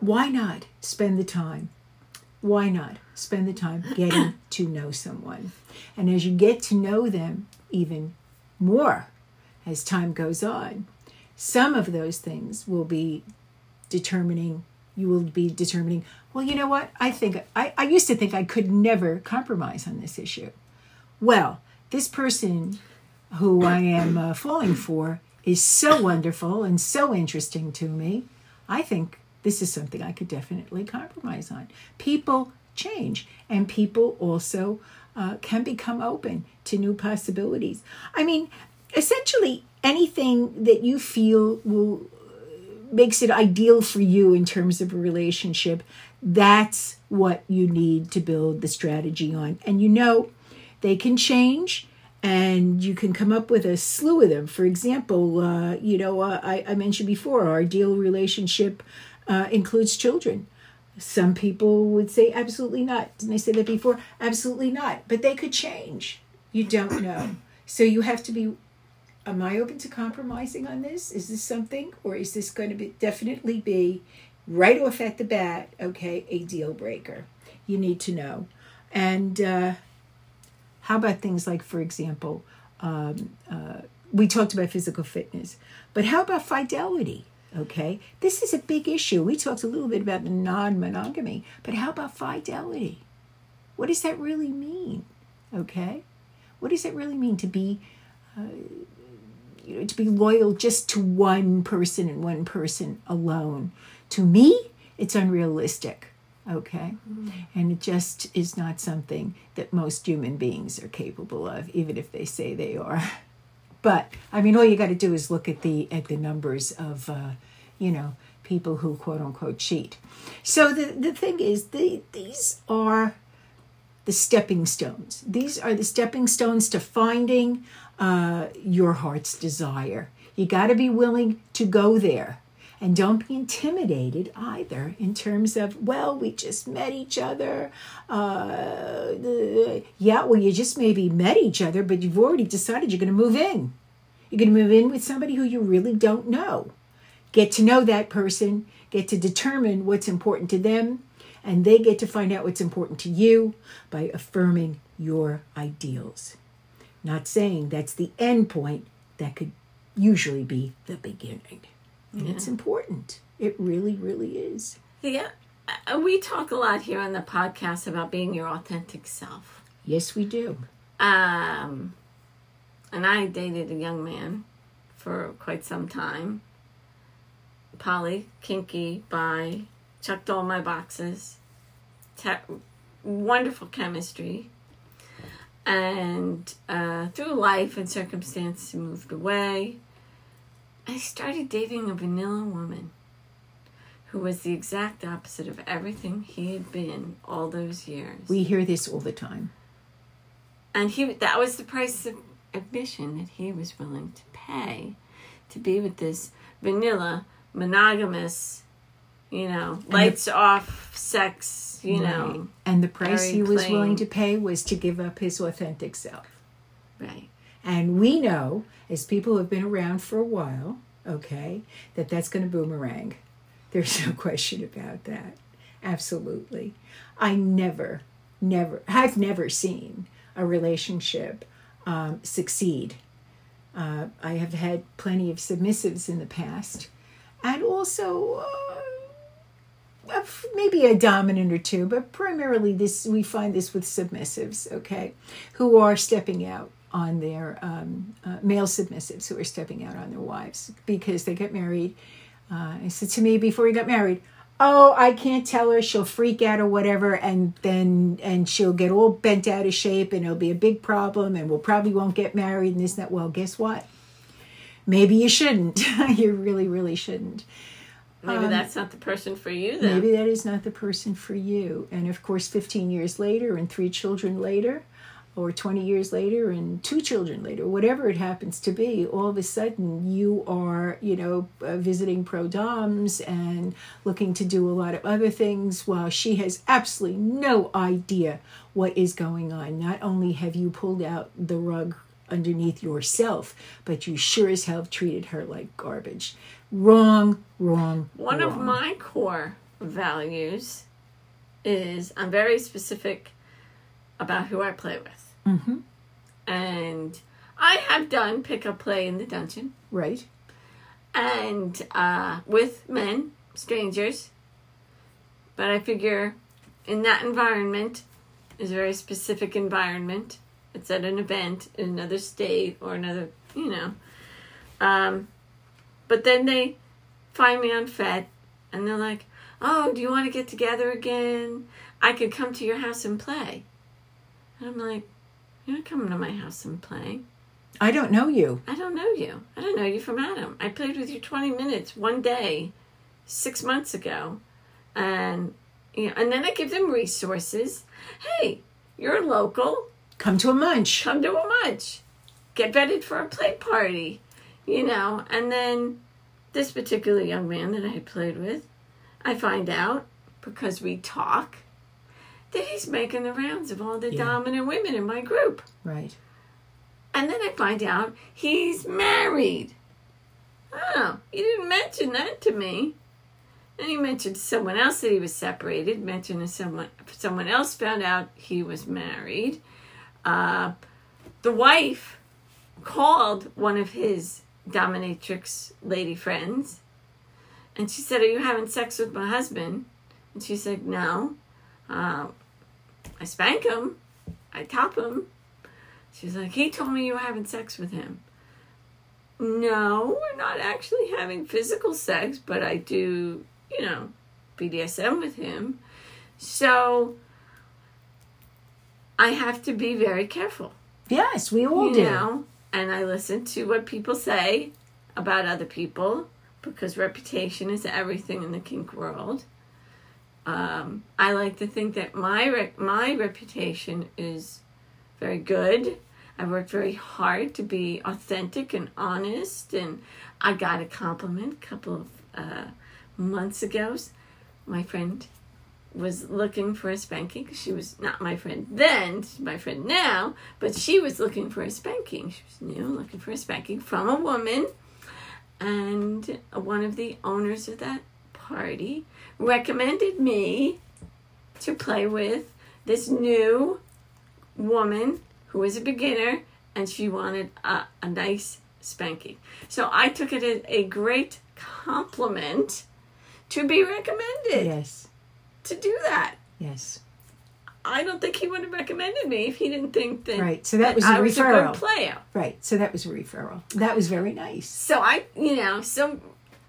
Speaker 2: why not spend the time? Why not spend the time getting to know someone? And as you get to know them even more as time goes on, some of those things will be determining you will be determining well you know what? I think I, I used to think i could never compromise on this issue. Well this person who i am uh, falling for is so wonderful and so interesting to me. I think this is something i could definitely compromise on. People change and people also uh, can become open to new possibilities. I mean essentially anything that you feel will makes it ideal for you in terms of a relationship that's what you need to build the strategy on. And you know they can change and you can come up with a slew of them. For example uh, you know uh, I, I mentioned before our ideal relationship uh, includes children. Some people would say absolutely not. Didn't i say that before? Absolutely not. But they could change. You don't know. So you have to be am I open to compromising on this? Is this something, or is this going to be definitely be right off at the bat? Okay, a deal breaker. You need to know. And uh, how about things like, for example, um, uh, we talked about physical fitness, but how about fidelity? Okay, this is a big issue. We talked a little bit about non monogamy, but how about fidelity? What does that really mean? Okay, what does it really mean to be you know, to be loyal just to one person and one person alone. To me, it's unrealistic. Okay. And it just is not something that most human beings are capable of, even if they say they are. But I mean, all you got to do is look at the at the numbers of, uh, you know, people who quote unquote cheat. So the the thing is, the, these are the stepping stones. These are the stepping stones to finding uh, your heart's desire. You got to be willing to go there. And don't be intimidated either in terms of, well, we just met each other. Uh, yeah, well, you just maybe met each other, but you've already decided you're going to move in. You're going to move in with somebody who you really don't know. Get to know that person, get to determine what's important to them, and they get to find out what's important to you by affirming your ideals. Not saying that's the end point, that could usually be the beginning. And it's important. It really, really is.
Speaker 1: Yeah. uh, We talk a lot here on the podcast about being your authentic self.
Speaker 2: Yes, we do.
Speaker 1: Um, and I dated a young man for quite some time. Poly, kinky, bi, checked all my boxes. Te- wonderful chemistry. And uh, through life and circumstance, moved away. I started dating a vanilla woman who was the exact opposite of everything he had been all those years.
Speaker 2: We hear this all the time.
Speaker 1: and he that was the price of admission that he was willing to pay to be with this vanilla monogamous you know lights off sex you know
Speaker 2: And the price he was
Speaker 1: plain.
Speaker 2: willing to pay was to give up his authentic self.
Speaker 1: right
Speaker 2: And we know, as people who have been around for a while, okay, that that's going to boomerang. There's no question about that. Absolutely. I never, never, I've never seen a relationship um, succeed. Uh, I have had plenty of submissives in the past, and also uh, maybe a dominant or two, but primarily this we find this with submissives, okay, who are stepping out on their um, uh, male submissives who are stepping out on their wives because they get married. Uh, I said to me before we got married, "Oh, I can't tell her; she'll freak out or whatever, and then and she'll get all bent out of shape, and it'll be a big problem, and we'll probably won't get married and this and that." Well, guess what? Maybe you shouldn't. you really, really shouldn't.
Speaker 1: Maybe
Speaker 2: Um,
Speaker 1: that's not the person for you then.
Speaker 2: Maybe that is not the person for you. And of course, 15 years later, and three children later, or 20 years later, and two children later, whatever it happens to be, all of a sudden you are, you know, uh, visiting pro doms and looking to do a lot of other things while she has absolutely no idea what is going on. Not only have you pulled out the rug underneath yourself, but you sure as hell have treated her like garbage. Wrong, wrong.
Speaker 1: One of my core values is I'm very specific about who I play with.
Speaker 2: Mhm.
Speaker 1: And I have done pick up play in the dungeon
Speaker 2: Right.
Speaker 1: and uh, with men, strangers. But I figure in that environment is a very specific environment. It's at an event in another state or another, you know. Um, but then they find me on Fet and they're like, oh, do you want to get together again? I could come to your house and play. And I'm like, you're not coming to my house and playing.
Speaker 2: I don't know you.
Speaker 1: I don't know you. I don't know you from Adam. I played with you 20 minutes one day, six months ago. And, you know, and then I give them resources. Hey, you're local.
Speaker 2: Come to a munch.
Speaker 1: Come to a munch. Get vetted for a play party. You know, and then this particular young man that I had played with, I find out because we talk that he's making the rounds of all the
Speaker 2: Yeah.
Speaker 1: dominant women in my group.
Speaker 2: Right.
Speaker 1: And then I find out he's married. Oh, you didn't mention that to me. And he mentioned to someone else that he was separated. Mentioned someone, someone else found out he was married. Uh, the wife called one of his dominatrix lady friends, and she said, "Are you having sex with my husband?" And she said, "No. Uh, I spank him. I top him." She's like, he told me you were having sex with him. No, we're not actually having physical sex, but I do, you know, BDSM with him. So I have to be very careful,
Speaker 2: Yes, we all
Speaker 1: you
Speaker 2: do.
Speaker 1: know, and I listen to what people say about other people because reputation is everything in the kink world. Um, I like to think that my re- my reputation is very good. I worked very hard to be authentic and honest, and I got a compliment a couple of uh, months ago. My friend was looking for a spanking. She was not my friend then, my friend now, but she was looking for a spanking. She was new, looking for a spanking from a woman. And one of the owners of that party recommended me to play with this new woman who was a beginner and she wanted a, a nice spanking. So I took it as a great compliment to be recommended
Speaker 2: Yes.
Speaker 1: To do that.
Speaker 2: Yes.
Speaker 1: I don't think he would have recommended me if he didn't think that,
Speaker 2: Right, so that was a
Speaker 1: I was a
Speaker 2: referral.
Speaker 1: good player.
Speaker 2: Right. So that was a referral. That was very nice.
Speaker 1: So I, you know, so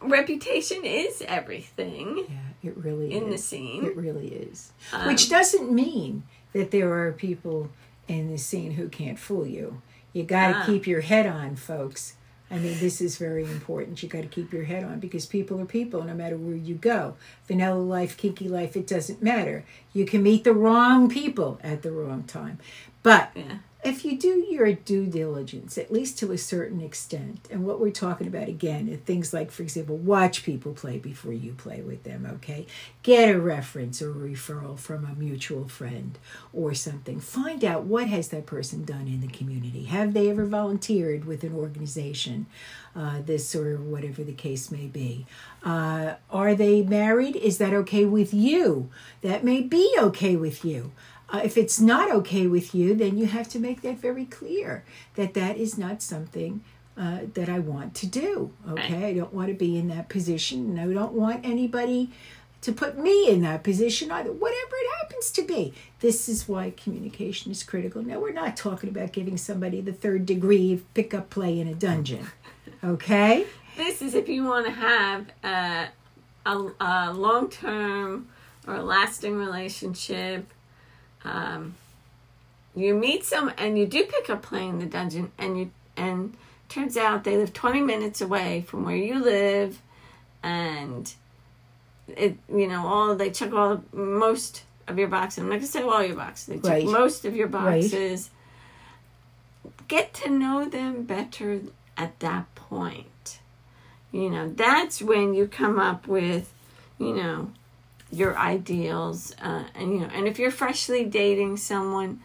Speaker 1: reputation is everything
Speaker 2: Yeah, it really is
Speaker 1: in the scene.
Speaker 2: It really is.
Speaker 1: Um,
Speaker 2: Which doesn't mean that there are people in the scene who can't fool you. You got to
Speaker 1: Ah.
Speaker 2: keep your head on, folks. I mean, this is very important. You got to keep your head on because people are people no matter where you go. Vanilla life, kinky life, it doesn't matter. You can meet the wrong people at the wrong time. But
Speaker 1: Yeah.
Speaker 2: If you do your due diligence, at least to a certain extent, and what we're talking about again are things like, for example, watch people play before you play with them, okay? Get a reference or referral from a mutual friend or something. Find out what has that person done in the community. Have they ever volunteered with an organization, uh, this or whatever the case may be? Uh, are they married? Is that okay with you? That may be okay with you. Uh, if it's not okay with you, then you have to make that very clear that that is not something uh, that I want to do. Okay, I don't want to be in that position, and I don't want anybody to put me in that position either. Whatever it happens to be, this is why communication is critical. Now we're not talking about giving somebody the third degree of pick up play in a dungeon. Okay,
Speaker 1: This is if you want to have a, a, a long term or a lasting relationship. Um, you meet some and you do pick up playing the dungeon and you and turns out they live 20 minutes away from where you live and it you know all they check all most of your boxes i'm not going to say all your boxes they check
Speaker 2: Right.
Speaker 1: most of your
Speaker 2: Right.
Speaker 1: boxes get to know them better at that point you know that's when you come up with you know your ideals uh, and you know and if you're freshly dating someone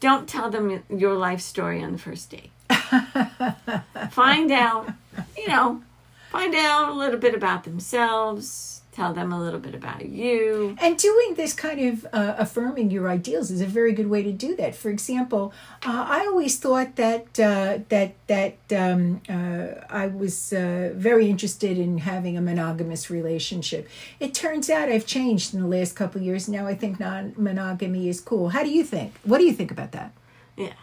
Speaker 1: don't tell them your life story on the first date. Find out you know find out a little bit about themselves tell them a little bit about you
Speaker 2: And doing this kind of uh, affirming your ideals is a very good way to do that. For example, uh, I always thought that uh, that that um, uh, I was uh, very interested in having a monogamous relationship. It turns out I've changed in the last couple of years. Now I think non-monogamy is cool. How do you think? What do you think about that?
Speaker 1: yeah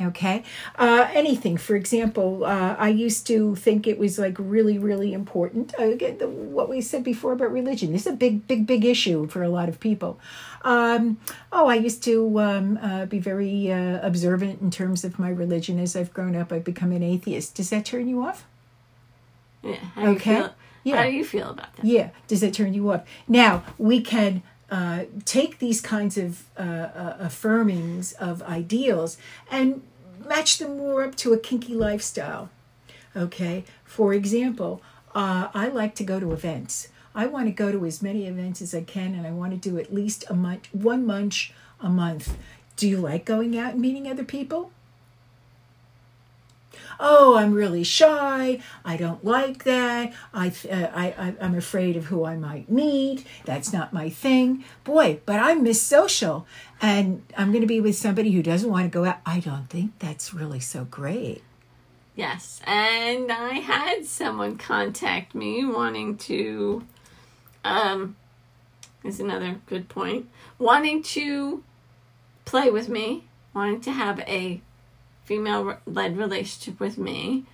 Speaker 2: Okay. Uh, anything. For example, uh, I used to think it was like really, really important. Uh, Again, the, what we said before about religion. This is a big, big, big issue for a lot of people. Um, oh, I used to um, uh, be very uh, observant in terms of my religion. As I've grown up, I've become an atheist. Does that turn you off?
Speaker 1: yeah how
Speaker 2: Okay.
Speaker 1: feel,
Speaker 2: Yeah.
Speaker 1: how do you feel about that
Speaker 2: Yeah. Does that turn you off? Now we can uh, take these kinds of uh, uh, affirmings of ideals and match them more up to a kinky lifestyle. Okay. For example, uh, I like to go to events. I want to go to as many events as I can, and I want to do at least a month, one munch a month. Do you like going out and meeting other people? Oh i'm really shy i don't like that I, uh, I I i'm afraid of who i might meet that's not my thing. Boy but i'm miss social and i'm going to be with somebody who doesn't want to go out i don't think that's really so great.
Speaker 1: Yes, and I had someone contact me wanting to, um, is another good point, wanting to play with me, wanting to have a female led relationship with me.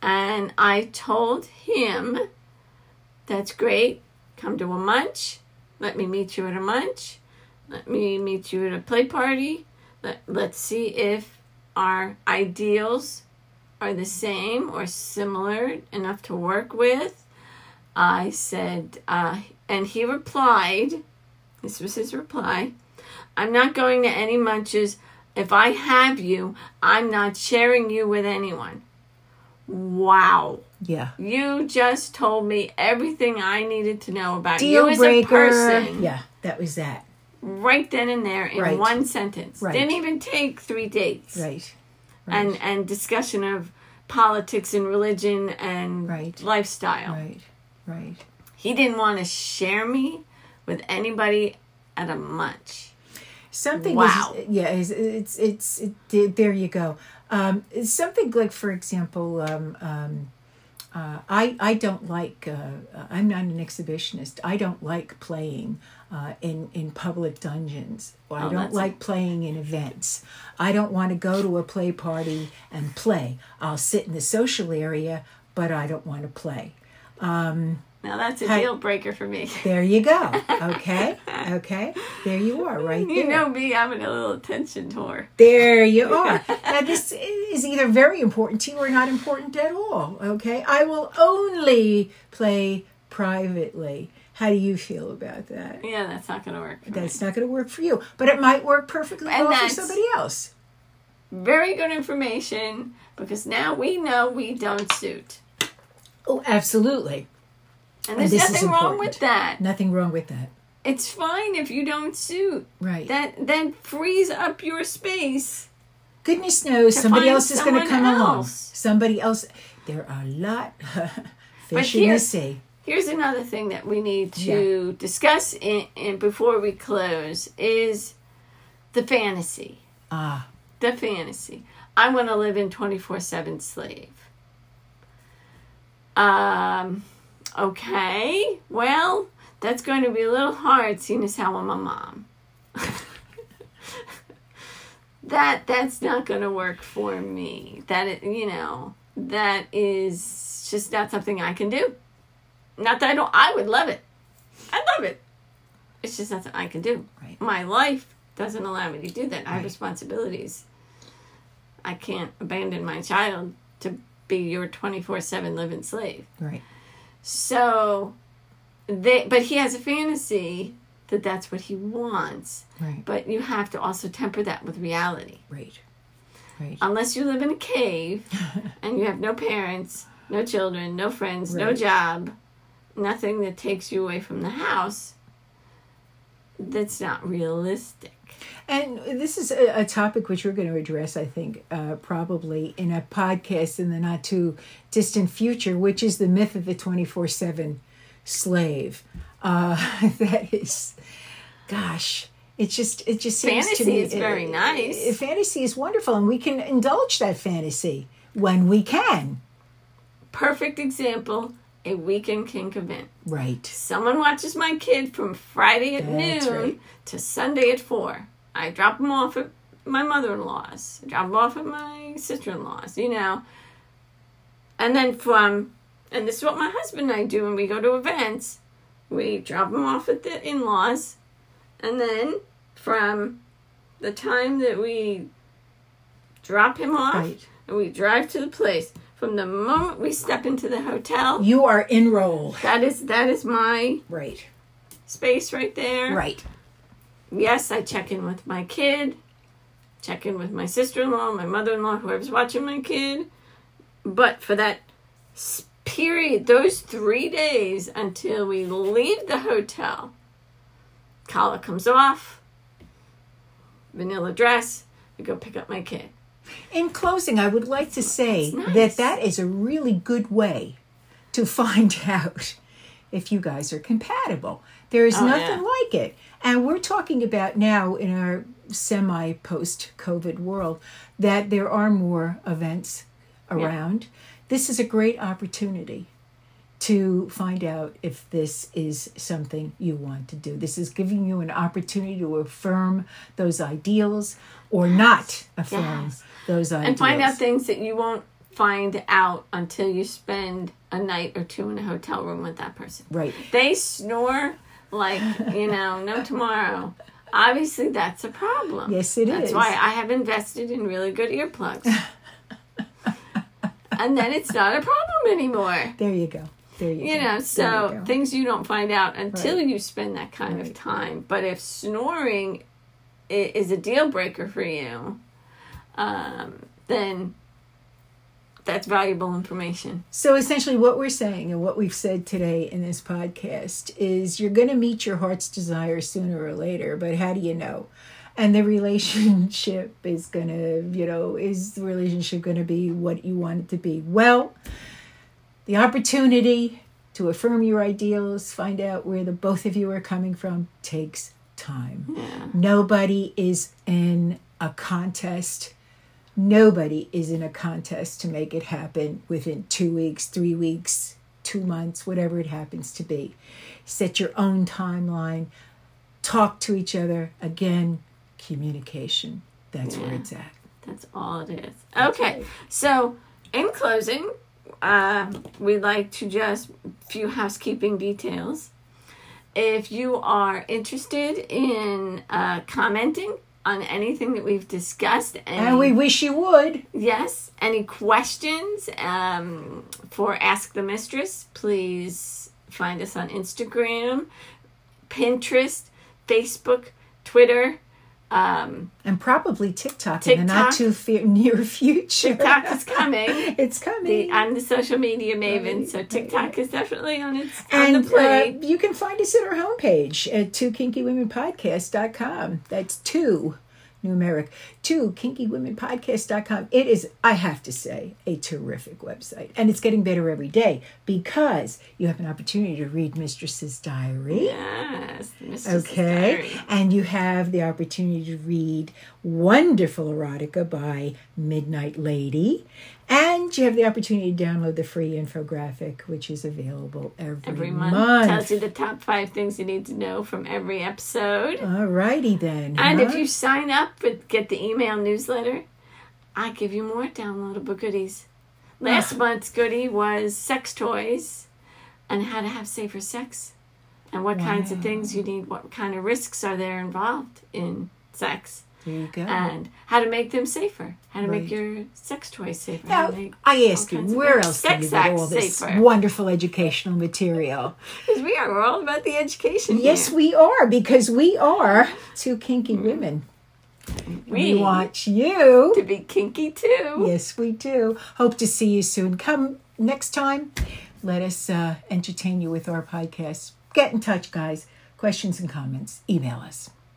Speaker 1: And I told him, that's great, come to a munch, let me meet you at a munch, let me meet you at a play party, let, let's see if our ideals are the same or similar enough to work with. I said, uh, and he replied, this was his reply, I'm not going to any munches. If I have you, I'm not sharing you with anyone. Wow.
Speaker 2: yeah
Speaker 1: You just told me everything I needed to know about
Speaker 2: deal
Speaker 1: you as
Speaker 2: breaker
Speaker 1: a person
Speaker 2: yeah that was that
Speaker 1: right then and there in
Speaker 2: Right.
Speaker 1: one sentence.
Speaker 2: Right.
Speaker 1: Didn't even take three dates
Speaker 2: right
Speaker 1: and and discussion of politics and religion and
Speaker 2: Right.
Speaker 1: lifestyle.
Speaker 2: right right
Speaker 1: He didn't want to share me with anybody at a munch.
Speaker 2: Something
Speaker 1: Wow.
Speaker 2: is yeah, it's it's, it's it, there you go. Um, something like, for example, um, um, uh, I I don't like. Uh, I'm not an exhibitionist. I don't like playing uh, in in public dungeons. I
Speaker 1: Oh,
Speaker 2: don't like playing in events. I don't want to go to a play party and play. I'll sit in the social area, but I don't want to play.
Speaker 1: Now that's a deal breaker for me.
Speaker 2: There you go. Okay, okay. There you are, right there.
Speaker 1: You know me, I'm in a little attention whore.
Speaker 2: There you are. now, this is either very important to you or not important at all. Okay. I will only play privately. How do you feel about that?
Speaker 1: Yeah, that's not going to work. For me.
Speaker 2: That's not going to work for you, but it might work perfectly
Speaker 1: And
Speaker 2: well for somebody else.
Speaker 1: Very good information because now we know we don't suit.
Speaker 2: Oh, absolutely.
Speaker 1: And there's
Speaker 2: is
Speaker 1: nothing wrong with that.
Speaker 2: Nothing wrong with that.
Speaker 1: It's fine if you don't suit.
Speaker 2: Right.
Speaker 1: That then frees up your space.
Speaker 2: Goodness knows somebody else is going to come along. Somebody else. There are a lot fish in the sea.
Speaker 1: Here's another thing that we need to discuss in, in before we close is the fantasy.
Speaker 2: Ah,
Speaker 1: The fantasy. I want to live in 24/7 slave. Um, okay, well, that's going to be a little hard, seeing as how I'm a mom. that that's not going to work for me. That you know, that is just not something I can do. Not that I don't. I would love it. I love it. It's just not something I can do.
Speaker 2: Right.
Speaker 1: My life doesn't allow me to do that. I have responsibilities. I can't abandon my child to be your twenty four seven living slave.
Speaker 2: Right.
Speaker 1: So, they but he has a fantasy that that's what he wants.
Speaker 2: Right.
Speaker 1: But you have to also temper that with reality.
Speaker 2: Right. Right.
Speaker 1: Unless you live in a cave and you have no parents, no children, no friends, no job, nothing that takes you away from the house, that's not realistic.
Speaker 2: And this is a, a topic which we're going to address, I think, uh, probably in a podcast in the not too distant future, which is the myth of the 24 7 slave. Uh, that is, gosh. It just it just seems to
Speaker 1: Fantasy
Speaker 2: me
Speaker 1: is very
Speaker 2: uh,
Speaker 1: nice.
Speaker 2: uh, Fantasy is wonderful, and we can indulge that fantasy when we can.
Speaker 1: Perfect example a weekend kink event.
Speaker 2: Right.
Speaker 1: Someone watches my kid from Friday at
Speaker 2: That's
Speaker 1: noon
Speaker 2: right.
Speaker 1: to Sunday at 4. I drop them off at my mother in law's, drop them off at my sister in law's, you know. And then from, and this is what my husband and I do when we go to events we drop them off at the in laws. And then from the time that we drop him off
Speaker 2: Right.
Speaker 1: and we drive to the place, from the moment we step into the hotel,
Speaker 2: You are enrolled.
Speaker 1: that is that is my
Speaker 2: Right.
Speaker 1: space right there.
Speaker 2: Right.
Speaker 1: Yes, I check in with my kid, check in with my sister in law, my mother in law, whoever's watching my kid. But for that period, those three days until we leave the hotel, collar comes off, vanilla dress, I go pick up my kid.
Speaker 2: In closing, I would like to say
Speaker 1: nice.
Speaker 2: that that is a really good way to find out if you guys are compatible. There is
Speaker 1: Oh,
Speaker 2: nothing
Speaker 1: yeah.
Speaker 2: like it. And we're talking about now in our semi post COVID world that there are more events around. This is a great opportunity to find out if this is something you want to do. This is giving you an opportunity to affirm those ideals or not affirm
Speaker 1: Yes.
Speaker 2: those ideals.
Speaker 1: And find out things that you won't find out until you spend a night or two in a hotel room with that person.
Speaker 2: Right.
Speaker 1: They snore like, you know, no tomorrow. Obviously, that's a problem.
Speaker 2: Yes, it
Speaker 1: that's
Speaker 2: is.
Speaker 1: why I have invested in really good earplugs. and then it's not a problem anymore.
Speaker 2: There you go. There you, go.
Speaker 1: You
Speaker 2: go.
Speaker 1: know, so
Speaker 2: you
Speaker 1: things you don't find out until
Speaker 2: Right.
Speaker 1: you spend that kind
Speaker 2: Right.
Speaker 1: of time. But if snoring is a deal breaker for you, um, then that's valuable information.
Speaker 2: So essentially, what we're saying and what we've said today in this podcast is you're going to meet your heart's desire sooner or later, but how do you know? And the relationship is going to, you know, is the relationship going to be what you want it to be? Well, the opportunity to affirm your ideals, find out where the both of you are coming from, takes time.
Speaker 1: Yeah.
Speaker 2: Nobody is in a contest. Nobody is in a contest to make it happen within two weeks, three weeks, two months, whatever it happens to be. Set your own timeline. Talk to each other. Again, communication. That's where it's at.
Speaker 1: That's all it is. Okay, so in closing, uh, we'd like to just few housekeeping details. If you are interested in uh, commenting on anything that we've discussed, any,
Speaker 2: And we wish you would.
Speaker 1: yes, any questions um, for Ask the Mistress, please find us on Instagram, Pinterest, Facebook, Twitter. Um,
Speaker 2: And probably TikTok, in the not too fe- near future.
Speaker 1: TikTok is coming.
Speaker 2: it's coming.
Speaker 1: The, I'm the social media maven,
Speaker 2: Right,
Speaker 1: so
Speaker 2: right,
Speaker 1: TikTok is definitely on its on the plate.
Speaker 2: uh, you can find us at our homepage at two kinkywomenpodcast.com. That's two numeric two kinkywomenpodcast.com. It is, I have to say, a terrific website. And it's getting better every day because you have an opportunity to read Mistress's Diary.
Speaker 1: yes, Mrs.
Speaker 2: Okay.
Speaker 1: Diary.
Speaker 2: And you have the opportunity to read wonderful erotica by Midnight Lady And you have the opportunity to download the free infographic, which is available every,
Speaker 1: Every month,
Speaker 2: month.
Speaker 1: tells you the top five things you need to know from every episode.
Speaker 2: Alrighty then.
Speaker 1: And if you sign up and get the email newsletter, I give you more downloadable goodies. Ah. Last month's goodie was sex toys and how to have safer sex and what kinds of things you need, what kind of risks are there involved in sex,
Speaker 2: there you go.
Speaker 1: and how to make them safer, how to make your sex toys safer.
Speaker 2: Now, I ask you, where else can you get all this
Speaker 1: safer.
Speaker 2: wonderful educational material?
Speaker 1: Because we are all about the education.
Speaker 2: Yes,
Speaker 1: here.
Speaker 2: we are, because we are two kinky women. We,
Speaker 1: we
Speaker 2: want you.
Speaker 1: to be kinky too.
Speaker 2: Yes, we do. Hope to see you soon. Come next time. Let us uh, entertain you with our podcast. Get in touch, guys. Questions and comments, email us.